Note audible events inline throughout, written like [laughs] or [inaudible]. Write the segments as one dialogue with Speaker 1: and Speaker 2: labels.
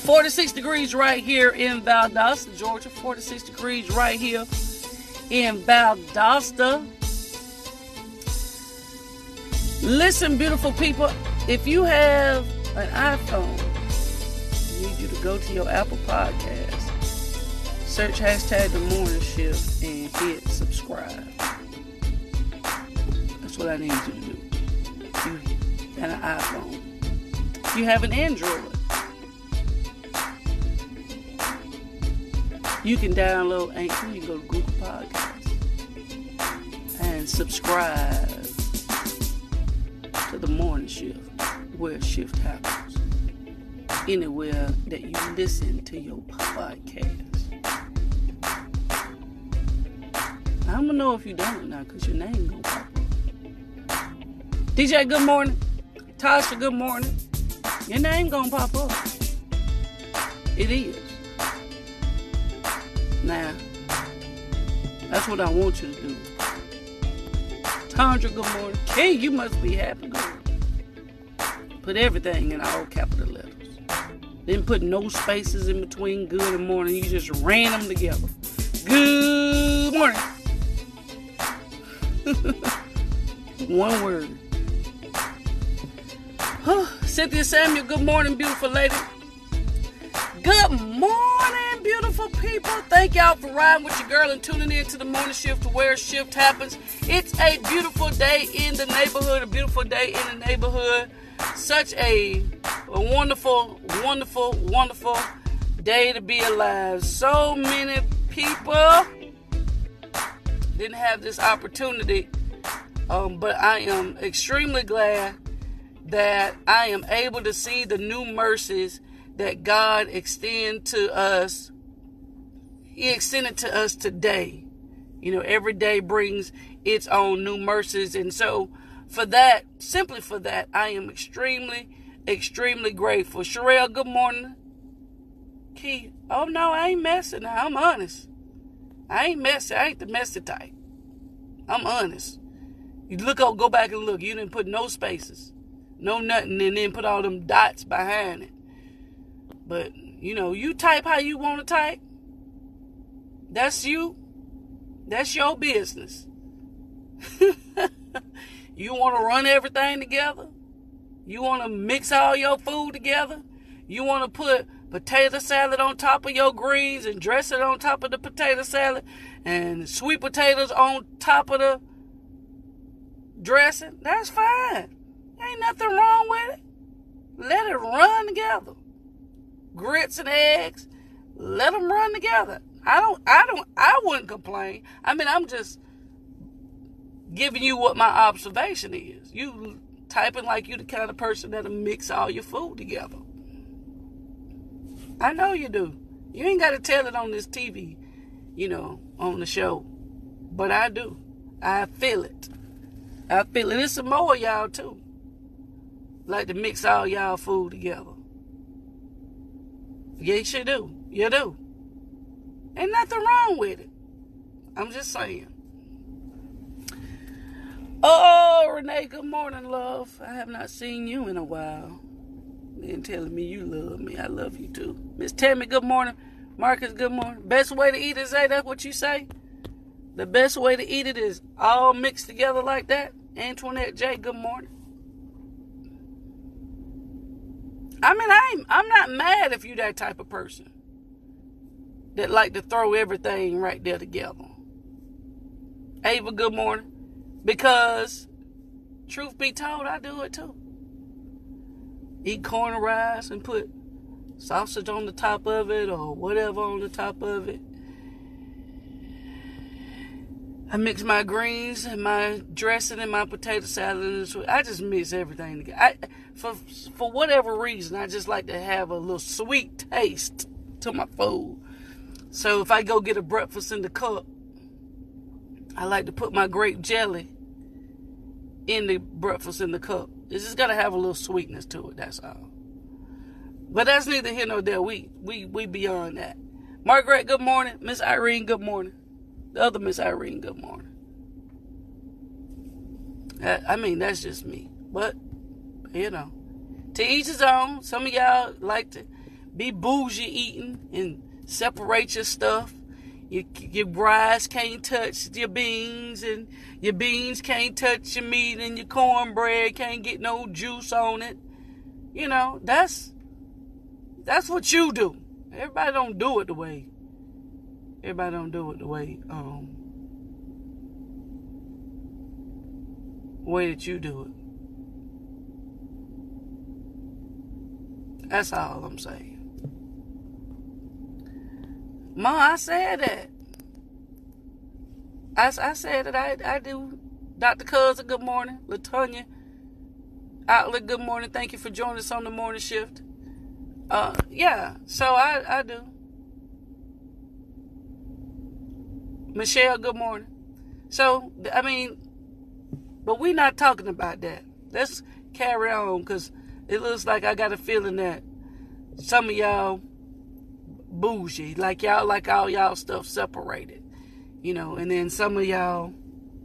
Speaker 1: It's 46 degrees right here in Valdosta, Georgia. 46 degrees right here in Valdosta. Listen, beautiful people, if you have an iPhone, I need you to go to your Apple Podcast, search hashtag the morning shift, and hit subscribe. That's what I need you to do. If you got an iPhone. If you have an Android, you can download Anchor. You can go to Google Podcasts and subscribe to the morning shift where shift happens. Anywhere that you listen to your podcast. I'm gonna know if you done it now because your name gonna pop up. DJ, good morning. Tasha, good morning. Your name gonna pop up. It is. Now, that's what I want you to do. Tandra, good morning. Hey, you must be happy, girl. Put everything in all capital letters. Didn't put no spaces in between good and morning. You just ran them together. Good morning. [laughs] One word. Cynthia Samuel, good morning, beautiful lady. Good morning, beautiful people. Thank y'all for riding with your girl and tuning in to the morning shift to where shift happens. It's a beautiful day in the neighborhood, a beautiful day in the neighborhood. Such a, a wonderful, wonderful, wonderful day to be alive. So many people didn't have this opportunity, um, but I am extremely glad that I am able to see the new mercies that God extend to us. He extended to us today. You know, every day brings its own new mercies. And so, for that, simply for that, I am extremely, extremely grateful. Sherelle, good morning. Key, oh no, I ain't messing. I'm honest. I ain't messy. I ain't the messy type. I'm honest. You look up, go back and look. You didn't put no spaces, no nothing, and then put all them dots behind it. But you know, you type how you want to type. That's you. That's your business. [laughs] you want to run everything together? You want to mix all your food together? You want to put potato salad on top of your greens and dress it on top of the potato salad and sweet potatoes on top of the dressing? That's fine. Ain't nothing wrong with it. Let it run together. Grits and eggs, let them run together. I don't, I don't, I wouldn't complain. I mean, I'm just giving you what my observation is. You typing like you the kind of person that'll mix all your food together. I know you do. You ain't got to tell it on this TV, you know, on the show. But I do. I feel it. I feel it. There's some more y'all too. Like to mix all y'all food together. Yes, you do. You do. Ain't nothing wrong with it. I'm just saying. Oh, Renee, good morning, love. I have not seen you in a while. Then telling me you love me. I love you too. Miss Tammy, good morning. Marcus, good morning. Best way to eat it, say that's what you say? The best way to eat it is all mixed together like that. Antoinette J, good morning. I mean, I'm I'm not mad if you that type of person that like to throw everything right there together. Ava, good morning. Because truth be told, I do it too. Eat corn and rice and put sausage on the top of it or whatever on the top of it. I mix my greens and my dressing and my potato salad and. I just mix everything together. I, for for whatever reason, I just like to have a little sweet taste to my food. So if I go get a breakfast in the cup, I like to put my grape jelly in the breakfast in the cup. It's just gotta have a little sweetness to it. That's all. But that's neither here nor there. We we we beyond that. Margaret, good morning. Miss Irene, good morning. The other Miss Irene, good morning. I mean, that's just me. But, you know, to each his own. Some of y'all like to be bougie eating and separate your stuff. Your, your rice can't touch your beans, and your beans can't touch your meat, and your cornbread can't get no juice on it. You know, that's that's what you do. Everybody don't do it the way. Everybody don't do it the way um way that you do it. That's all I'm saying. Ma, I said that. I, I said that I, I do. Dr. Cousin, good morning. Latonya Outlet, good morning. Thank you for joining us on the morning shift. Uh, yeah, so I, I do. Michelle, good morning. So, I mean, but we're not talking about that. Let's carry on because it looks like I got a feeling that some of y'all bougie, like y'all like all y'all stuff separated, you know, and then some of y'all,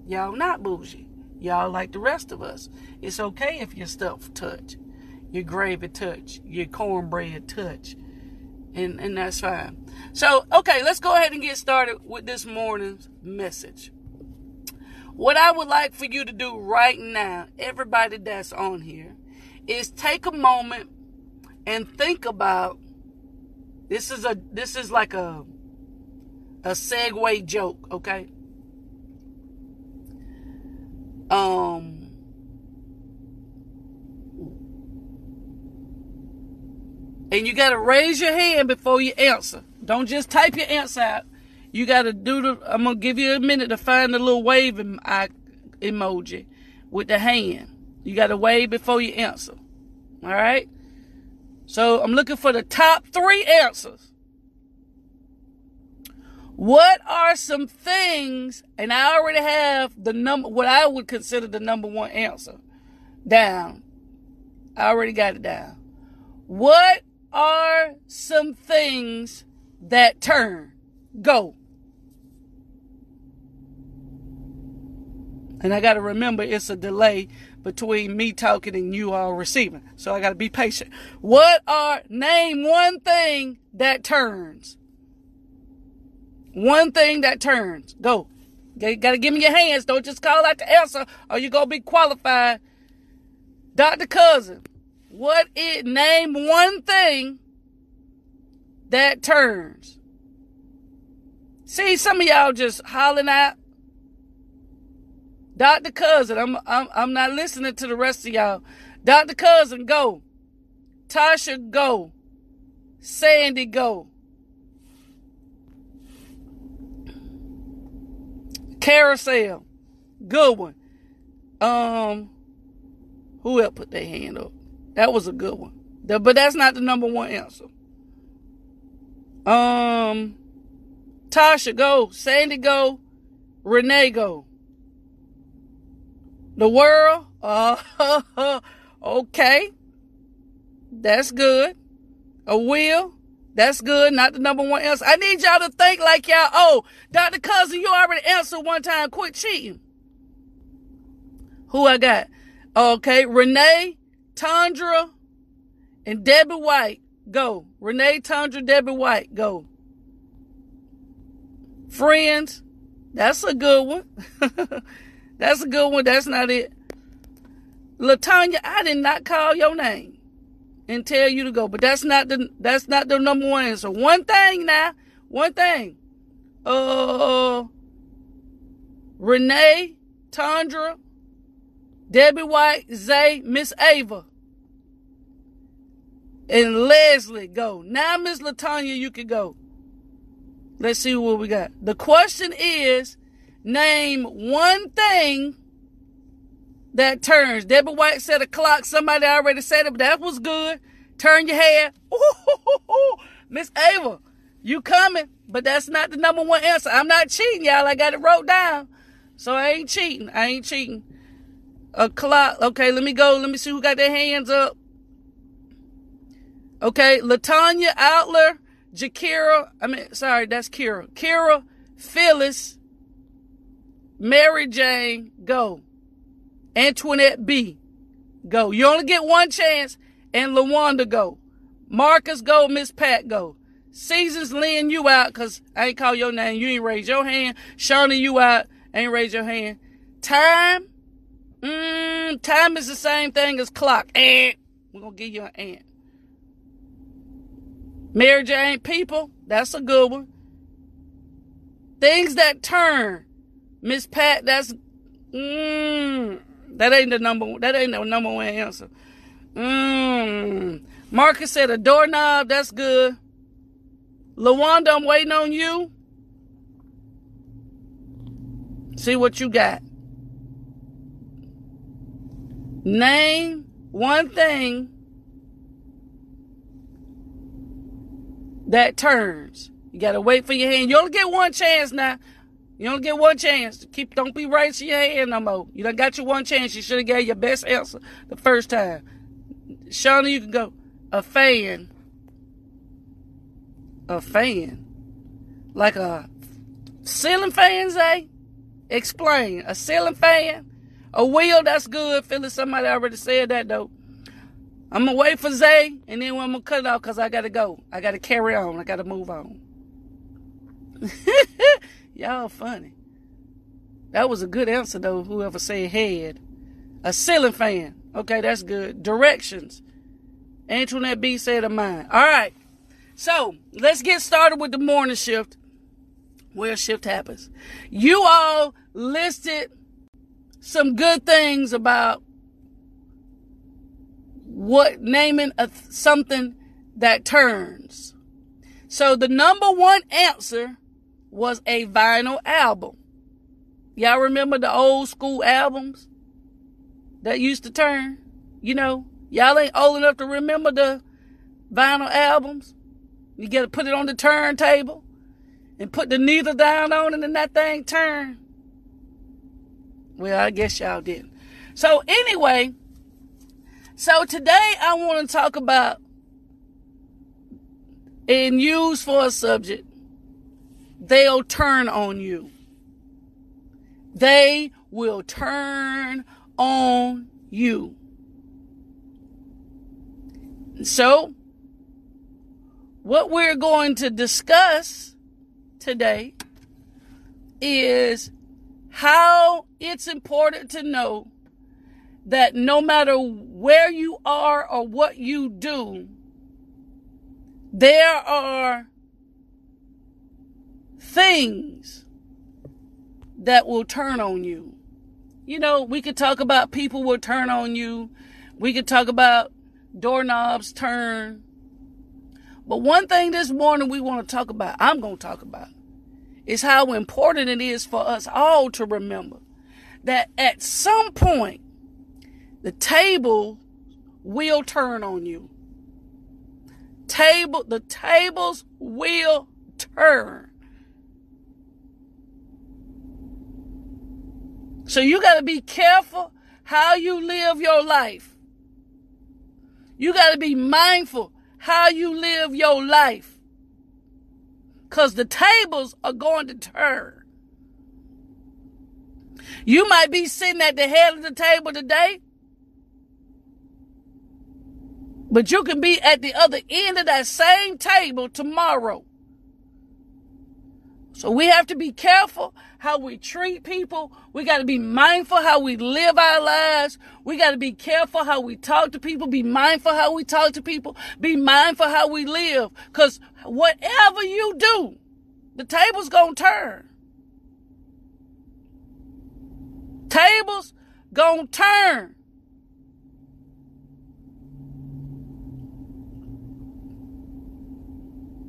Speaker 1: y'all not bougie. Y'all like the rest of us. It's okay if your stuff touch, your gravy touch, your cornbread touch, and and that's fine. So okay, let's go ahead and get started with this morning's message. What I would like for you to do right now, everybody that's on here, is take a moment and think about this is a this is like a a segue joke, okay? Um and you got to raise your hand before you answer. Don't just type your answer out. You got to do the I'm to give you a minute to find the little wave emoji with the hand. You got to wave before you answer. All right? So I'm looking for the top three answers. What are some things, and I already have the number, what I would consider the number one answer down. I already got it down. What are some things that turn? Go. And I got to remember it's a delay between me talking and you all receiving. So I got to be patient. What are, name one thing that turns. One thing that turns. Go. You got to give me your hands. Don't just call out to answer or you're going to be qualified. Dr. Cousin, what it, name one thing that turns. See, some of y'all just hollering out Dr. Cousin, I'm, I'm, I'm not listening to the rest of y'all. Dr. Cousin, go. Tasha, go. Sandy, go. Carousel, good one. Um, who else put their hand up? That was a good one. But that's not the number one answer. Um, Tasha, go. Sandy, go. Renee, go. The world? Uh, [laughs] okay. That's good. A will? That's good. Not the number one answer. I need y'all to think like y'all, oh, Dr. Cousin, you already answered one time. Quit cheating. Who I got? Okay. Renee, Tundra, and Debbie White. Go. Renee, Tundra, Debbie White. Go. Friends. That's a good one. [laughs] That's a good one. That's not it. Latanya, I did not call your name and tell you to go, but that's not the that's not the number one answer. One thing now, one thing. Uh, Renee, Tundra, Debbie White, Zay, Miss Ava, and Leslie go. Now, Miss Latanya, you can go. Let's see what we got. The question is Name one thing that turns. Debbie White said a clock. Somebody already said it, but that was good. Turn your head. Miss Ava, you coming. But that's not the number one answer. I'm not cheating, y'all. I got it wrote down. So I ain't cheating. I ain't cheating. A clock. Okay, let me go. Let me see who got their hands up. Okay, Latanya Outler, Jakira. I mean, sorry, that's Kira. Kira, Phyllis, Mary Jane, go. Antoinette B, go. You only get one chance. And Lawanda, go. Marcus go, Miss Pat go. Seasons Lynn, you out, cause I ain't call your name. You ain't raise your hand. Shirley, you out. Ain't raise your hand. Time. Mmm, time is the same thing as clock. Ant. We're gonna give you an ant. Mary Jane people, that's a good one. Things that turn. Miss Pat, that's mmm. That ain't the number that ain't the number one answer. Mmm. Marcus said a doorknob, that's good. LaWanda, I'm waiting on you. See what you got. Name one thing that turns. You gotta wait for your hand. You only get one chance now. You don't get one chance. Keep don't be raising your hand no more. You done got your one chance. You should have gave your best answer the first time. Shauna, you can go. A fan. A fan. Like a ceiling fan, Zay? Explain. A ceiling fan? A wheel, that's good. Feeling somebody already said that though. I'm gonna wait for Zay and then I'm gonna cut it off because I gotta go. I gotta carry on. I gotta move on. [laughs] Y'all funny. That was a good answer though, whoever said head. A ceiling fan. Okay, that's good. Directions. Antoinette B said of mine. All right. So let's get started with the morning shift. Where shift happens. You all listed some good things about what naming a, something that turns. So the number one answer was a vinyl album. Y'all remember the old school albums that used to turn? You know, y'all ain't old enough to remember the vinyl albums. You got to put it on the turntable and put the needle down on it and that thing turn. Well, I guess y'all didn't. So anyway, so today I want to talk about and use for a subject. They'll turn on you. They will turn on you. So, what we're going to discuss today is how it's important to know that no matter where you are or what you do, there are things that will turn on you. You know, we could talk about people will turn on you. We could talk about doorknobs turn. But one thing this morning we want to talk about, I'm going to talk about, is how important it is for us all to remember that at some point, the table will turn on you. Table, the tables will turn. So you got to be careful how you live your life. You got to be mindful how you live your life. Because the tables are going to turn. You might be sitting at the head of the table today, but you can be at the other end of that same table tomorrow. So we have to be careful how we treat people. We got to be mindful how we live our lives. We got to be careful how we talk to people. Be mindful how we talk to people. Be mindful how we live. Because whatever you do, the table's going to turn. Tables going to turn.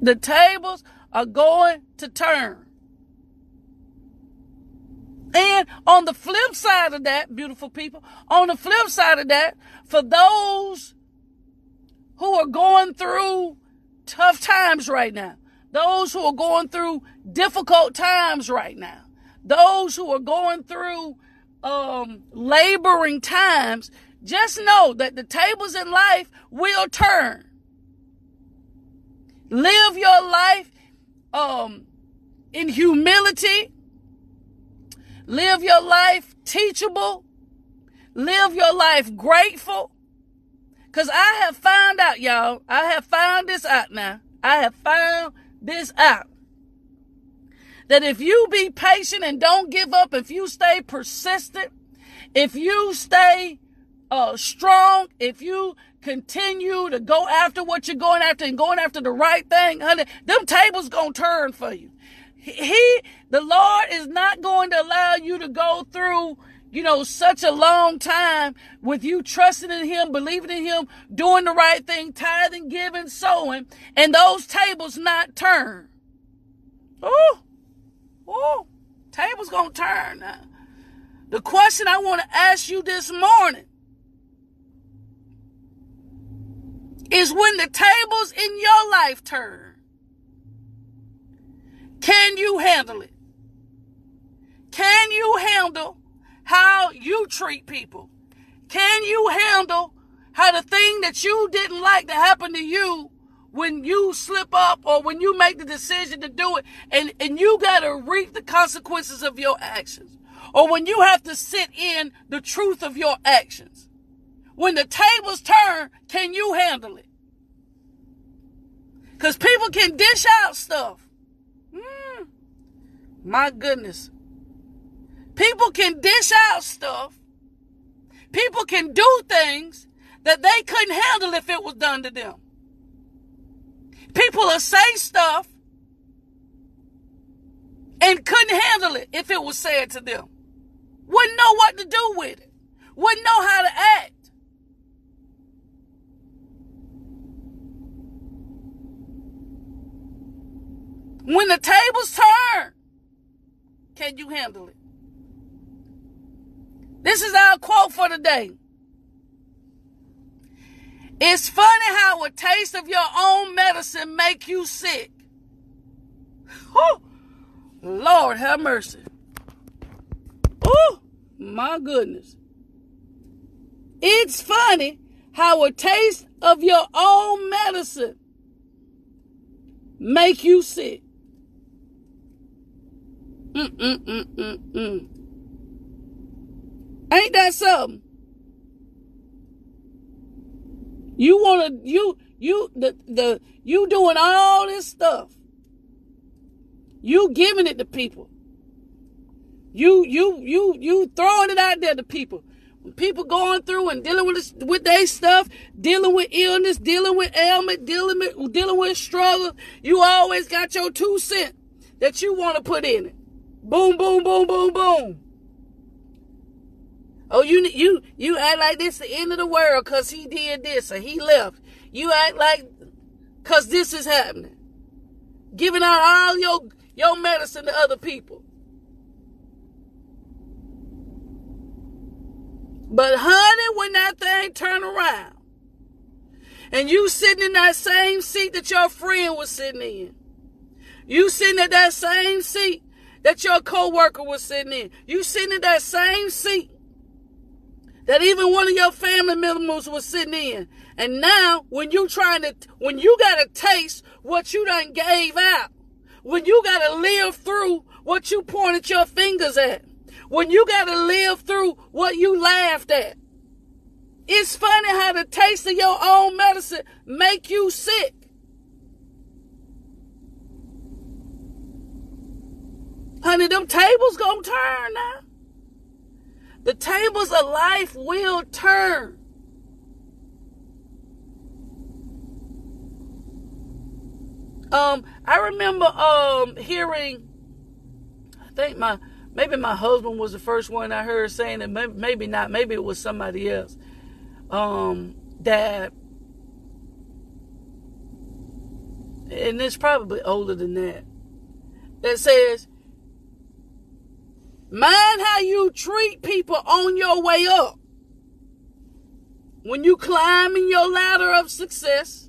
Speaker 1: The tables are going to turn. And on the flip side of that, beautiful people, on the flip side of that, for those who are going through tough times right now, those who are going through difficult times right now, those who are going through um, laboring times, just know that the tables in life will turn. Live your life um, in humility. Live your life teachable. Live your life grateful. Because I have found out, y'all, I have found this out now. I have found this out. That if you be patient and don't give up, if you stay persistent, if you stay uh, strong, if you continue to go after what you're going after and going after the right thing, honey, them tables gonna turn for you. He, the Lord is not going to allow you to go through, you know, such a long time with you trusting in Him, believing in Him, doing the right thing, tithing, giving, sowing, and those tables not turn. Oh, oh, tables gonna turn now. The question I want to ask you this morning is when the tables in your life turn, can you handle it? Can you handle how you treat people? Can you handle how the thing that you didn't like to happen to you when you slip up or when you make the decision to do it and, and you got to reap the consequences of your actions? Or when you have to sit in the truth of your actions? When the tables turn, can you handle it? Because people can dish out stuff. My goodness. People can dish out stuff. People can do things that they couldn't handle if it was done to them. People will say stuff and couldn't handle it if it was said to them. Wouldn't know what to do with it. Wouldn't know how to act. When the tables turn, can you handle it? This is our quote for the day. It's funny how a taste of your own medicine make you sick. Whew. Lord have mercy. Oh, my goodness. It's funny how a taste of your own medicine make you sick. Mm-mm-mm-mm-mm. Ain't that something? You wanna you you the the you doing all this stuff. You giving it to people. You you you you throwing it out there to people. People going through and dealing with this, with their stuff, dealing with illness, dealing with ailment, dealing with dealing with struggle, you always got your two cent that you want to put in it. Boom, boom, boom, boom, boom. Oh, you you you act like this the end of the world because he did this or he left. You act like because this is happening. Giving out all your your medicine to other people. But honey, when that thing turn around and you sitting in that same seat that your friend was sitting in, you sitting at that same seat that your coworker was sitting in. You sitting in that same seat that even one of your family members was sitting in. And now, when you trying to, when you got to taste what you done gave out, when you got to live through what you pointed your fingers at, when you got to live through what you laughed at, it's funny how the taste of your own medicine make you sick. Honey, them tables gonna turn now. The tables of life will turn. Um, I remember um hearing, I think my maybe my husband was the first one I heard saying it. Maybe, maybe not. Maybe it was somebody else. Um, that, and it's probably older than that. That says Mind how you treat people on your way up. When you climbing your ladder of success,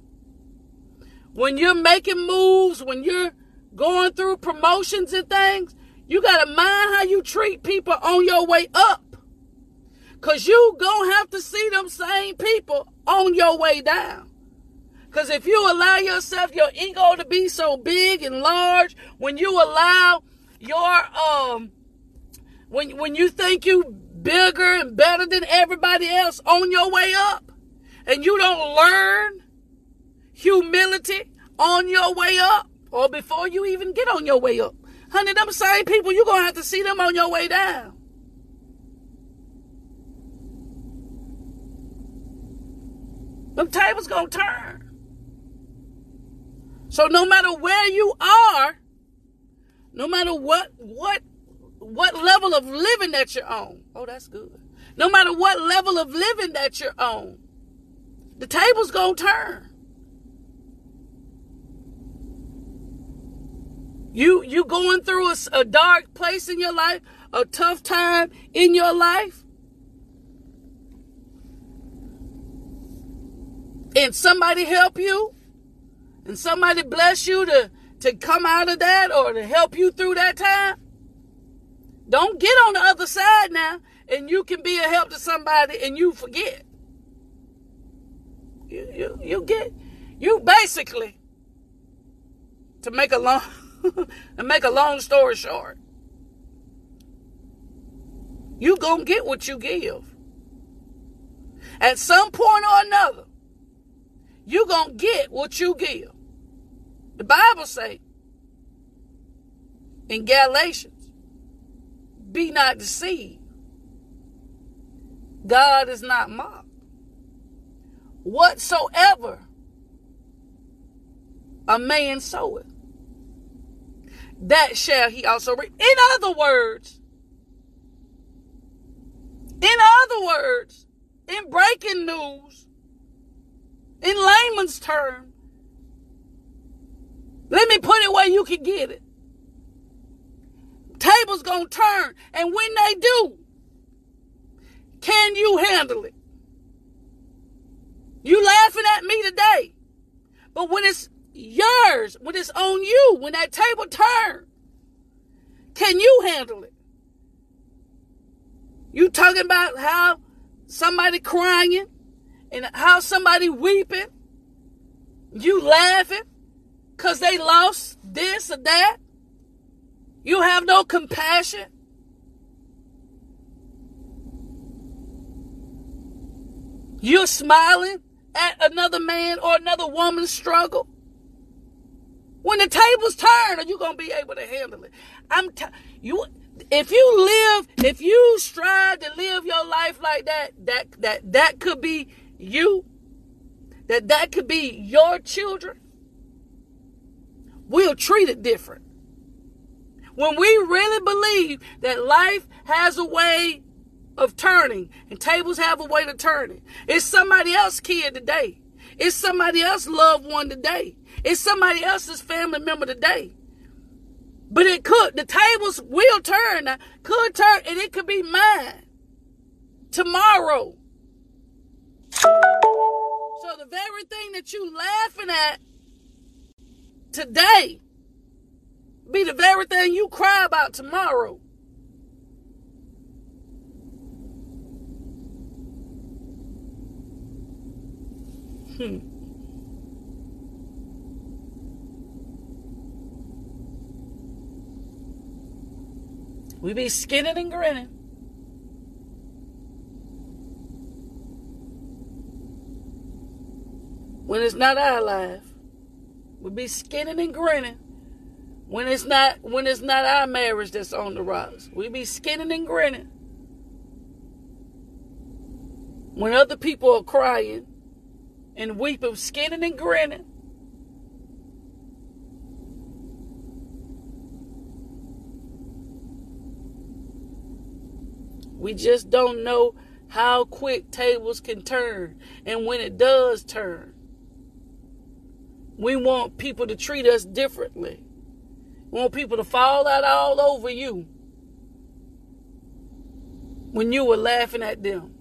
Speaker 1: when you're making moves, when you're going through promotions and things, you got to mind how you treat people on your way up. Cause you gonna have to see them same people on your way down. Cause if you allow yourself, your ego to be so big and large, when you allow your um when when you think you bigger and better than everybody else on your way up and you don't learn humility on your way up or before you even get on your way up. Honey, them same people, you're going to have to see them on your way down. Them tables going to turn. So no matter where you are, no matter what what what level of living that you're on. Oh, that's good. No matter what level of living that you're on, the table's going to turn. You you going through a, a dark place in your life, a tough time in your life, and somebody help you, and somebody bless you to to come out of that or to help you through that time. Don't get on the other side now, and you can be a help to somebody, and you forget. You you you get you basically to make a long [laughs] and make a long story short, you gonna get what you give. At some point or another, you gonna get what you give. The Bible say in Galatians, be not deceived. God is not mocked. Whatsoever a man soweth, that shall he also reap. In other words, in other words, in breaking news, in layman's term, let me put it where you can get it. Tables gonna turn, and when they do, can you handle it? You laughing at me today, but when it's yours, when it's on you, when that table turns, can you handle it? You talking about how somebody crying and how somebody weeping, you laughing because they lost this or that. You have no compassion. You're smiling at another man or another woman's struggle. When the tables turn, are you gonna be able to handle it? I'm t- you. If you live, if you strive to live your life like that, that that that could be you. That that could be your children. We'll treat it different. When we really believe that life has a way of turning and tables have a way to turn it, it's somebody else's kid today. It's somebody else's loved one today. It's somebody else's family member today. But it could, the tables will turn, could turn, and it could be mine tomorrow. So the very thing that you laughing at today be the very thing you cry about tomorrow. Hmm. We be skinning and grinning. When it's not our life, we be skinning and grinning. When it's not when it's not our marriage that's on the rocks, we be skinning and grinning. When other people are crying and weeping, skinning and grinning. We just don't know how quick tables can turn and when it does turn. We want people to treat us differently. Want people to fall out all over you when you were laughing at them.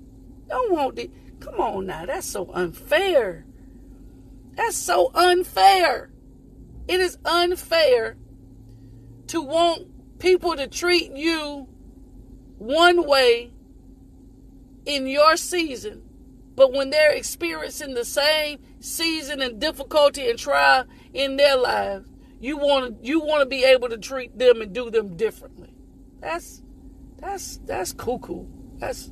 Speaker 1: Don't want it. Come on now, that's so unfair. That's so unfair. It is unfair to want people to treat you one way in your season, but when they're experiencing the same season and difficulty and trial in their lives, you want to you want to be able to treat them and do them differently. That's that's that's cuckoo. That's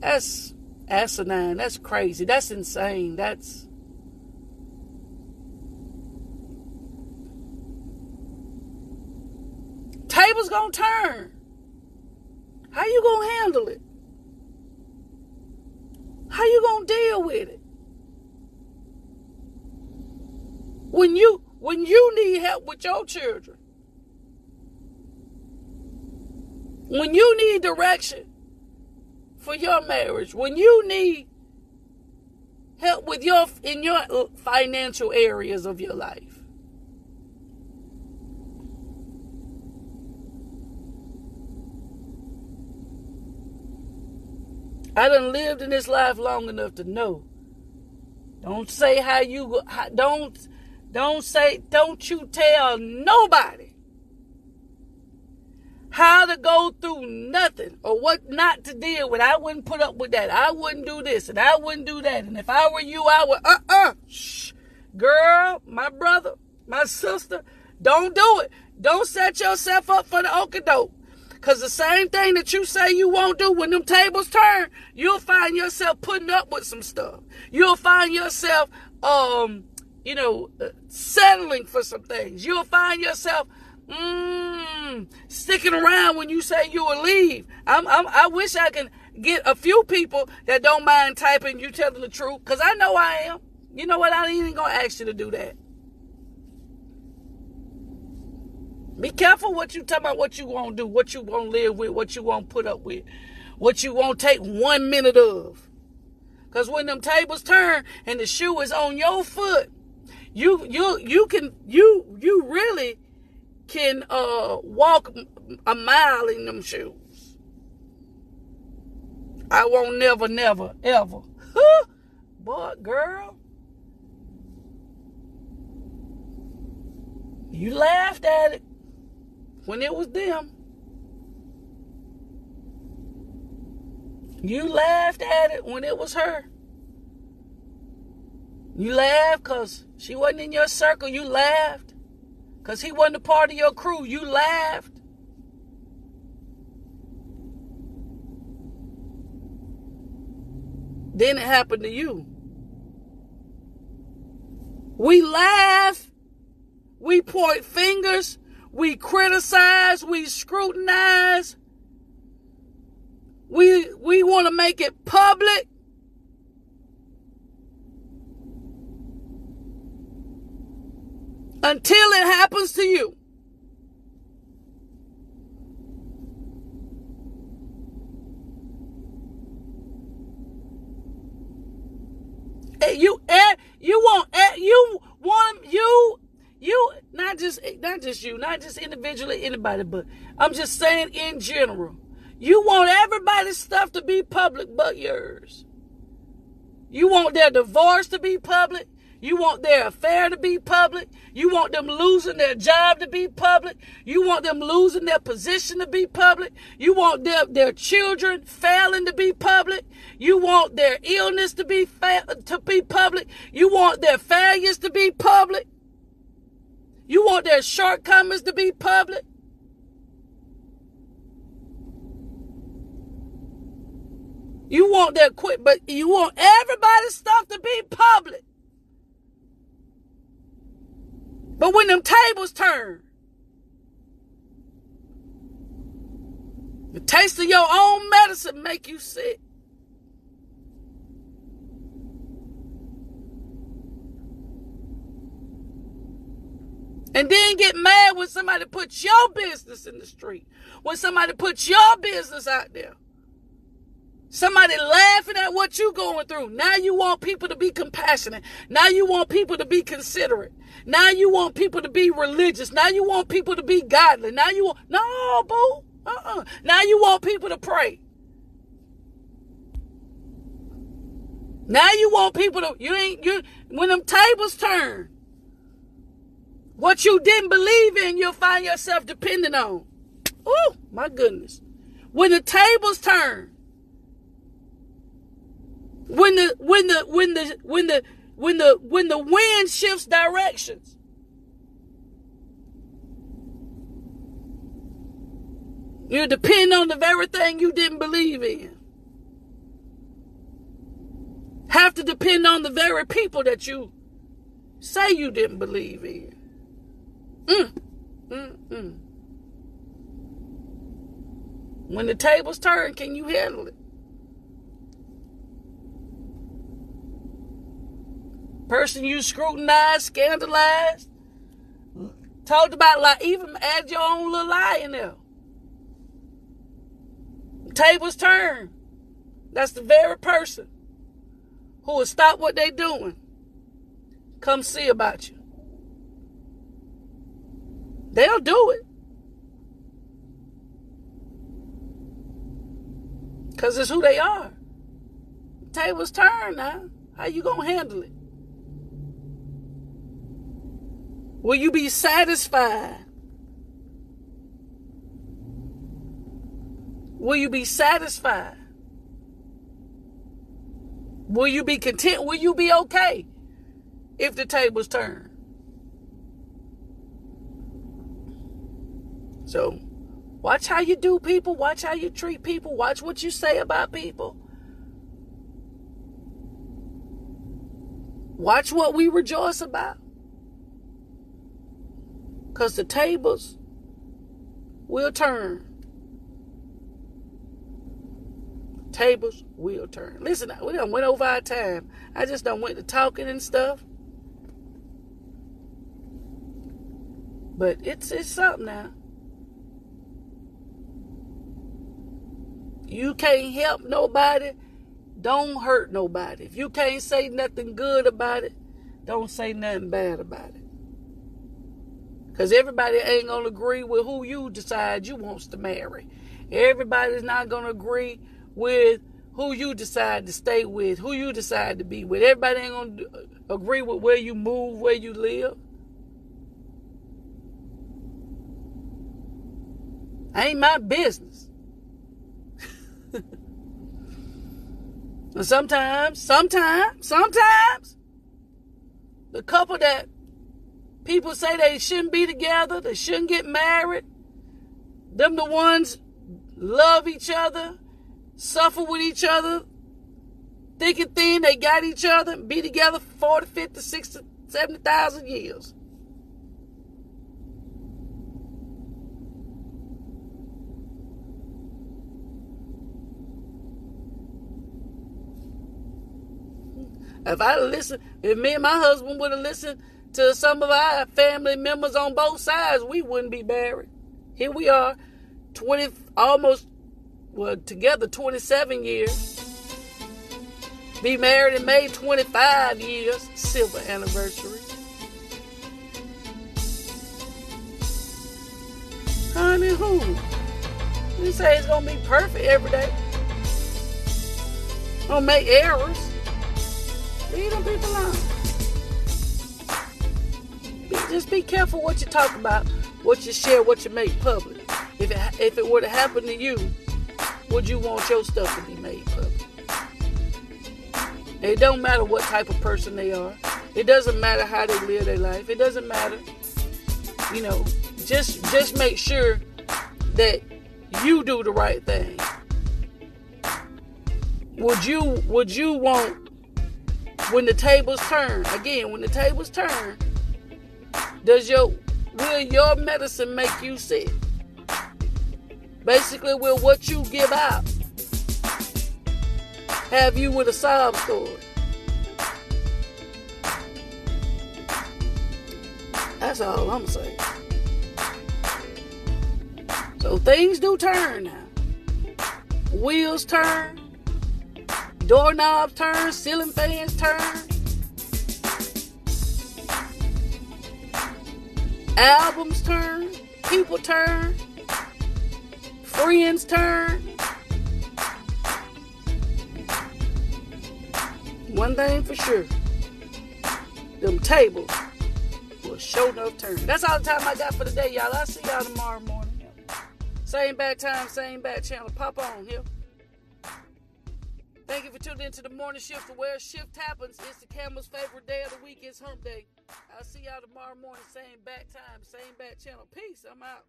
Speaker 1: that's asinine. That's crazy. That's insane. That's tables gonna turn. How you gonna handle it? How you gonna deal with it? When you when you need help with your children. When you need direction for your marriage, when you need help with your in your financial areas of your life. I done lived in this life long enough to know. Don't say how you don't don't say don't you tell nobody how to go through nothing or what not to deal with. I wouldn't put up with that. I wouldn't do this and I wouldn't do that. And if I were you, I would uh-uh. Shh. Girl, my brother, my sister, don't do it. Don't set yourself up for the okadoke. Because the same thing that you say you won't do when them tables turn, you'll find yourself putting up with some stuff. You'll find yourself, um, you know, uh, settling for some things. You'll find yourself, mm, sticking around when you say you will leave. I'm, I'm, I wish I can get a few people that don't mind typing you telling the truth, because I know I am. You know what? I ain't even going to ask you to do that. Be careful what you talk about, what you won't do, what you won't live with, what you won't put up with, what you won't take one minute of. Cause when them tables turn and the shoe is on your foot, you you you can you you really can uh walk a mile in them shoes. I won't never, never, ever. but girl, you laughed at it when it was them. You laughed at it when it was her. You laughed because she wasn't in your circle. You laughed because he wasn't a part of your crew. You laughed. Then it happened to you. We laugh. We point fingers. We criticize, we scrutinize. We we want to make it public. Until it happens to you. You eh, you want eh, you want you you not just not just you, not just individually anybody, but I'm just saying in general. You want everybody's stuff to be public but yours. You want their divorce to be public. You want their affair to be public. You want them losing their job to be public. You want them losing their position to be public. You want their, their children failing to be public. You want their illness to be fa- to be public. You want their failures to be public. You want their shortcomings to be public? You want their quit, but you want everybody's stuff to be public. But when them tables turn, the taste of your own medicine make you sick. And then get mad when somebody puts your business in the street. When somebody puts your business out there. Somebody laughing at what you're going through. Now you want people to be compassionate. Now you want people to be considerate. Now you want people to be religious. Now you want people to be godly. Now you want, no, boo. Uh-uh. Now you want people to pray. Now you want people to, you ain't, you, when them tables turn, what you didn't believe in, you'll find yourself depending on. Oh, my goodness. When the tables turn, when the when the when the when the when the when the wind shifts directions, you depend on the very thing you didn't believe in. have to depend on the very people that you say you didn't believe in. Mm, mm, mm. When the tables turn, can you handle it? Person you scrutinized, scandalized, talked about, like, even add your own little lie in there. Tables turn. That's the very person who will stop what they're doing, come see about you. They'll do it. Because it's who they are. Tables turn now. How you to handle it? Will you be satisfied? Will you be satisfied? Will you be content? Will you be okay if the tables turn? So, Watch how you do people. Watch how you treat people. Watch what you say about people. Watch what we rejoice about. Because the tables will turn. Tables will turn. Listen, we done went over our time. I just done went to talking and stuff. But it's it's something now. You can't help nobody, don't hurt nobody. If you can't say nothing good about it, don't say nothing bad about it. Because everybody ain't going to agree with who you decide you wants to marry. Everybody's not going to agree with who you decide to stay with, who you decide to be with. Everybody ain't going to uh, agree with where you move, where you live. Ain't my business. [laughs] and sometimes, sometimes, sometimes, the couple that people say they shouldn't be together, they shouldn't get married, them the ones love each other, suffer with each other, thick and thin, they got each other, be together for 40, 50, 60, 70,000 years. If I listen, if me and my husband would have listened to some of our family members on both sides, we wouldn't be married. Here we are, 20, almost, well, together 27 years. Be married in May 25 years, silver anniversary. Honey, who? You say it's gonna be perfect every day. Don't make errors. Leave them people alone. Just be careful what you talk about, what you share, what you make public. If it, if it were to happen to you, would you want your stuff to be made public? It don't matter what type of person they are. It doesn't matter how they live their life. It doesn't matter. You know, just just make sure that you do the right thing. Would you would you want when the tables turn, again, when the tables turn, does your will your medicine make you sick? Basically, will what you give out have you with a sob story? That's all I'm saying. So things do turn now. Wheels turn. Doorknobs turn, ceiling fans turn. Albums turn, people turn, friends turn. One thing for sure, them tables will show enough turn. That's all the time I got for today, y'all. I'll see y'all tomorrow morning. Same bad time, same bad channel. Pop on here. Thank you for tuning in to the morning shift where shift happens. It's the camel's favorite day of the week. It's hump day. I'll see y'all tomorrow morning, same bat time, same bat channel. Peace. I'm out.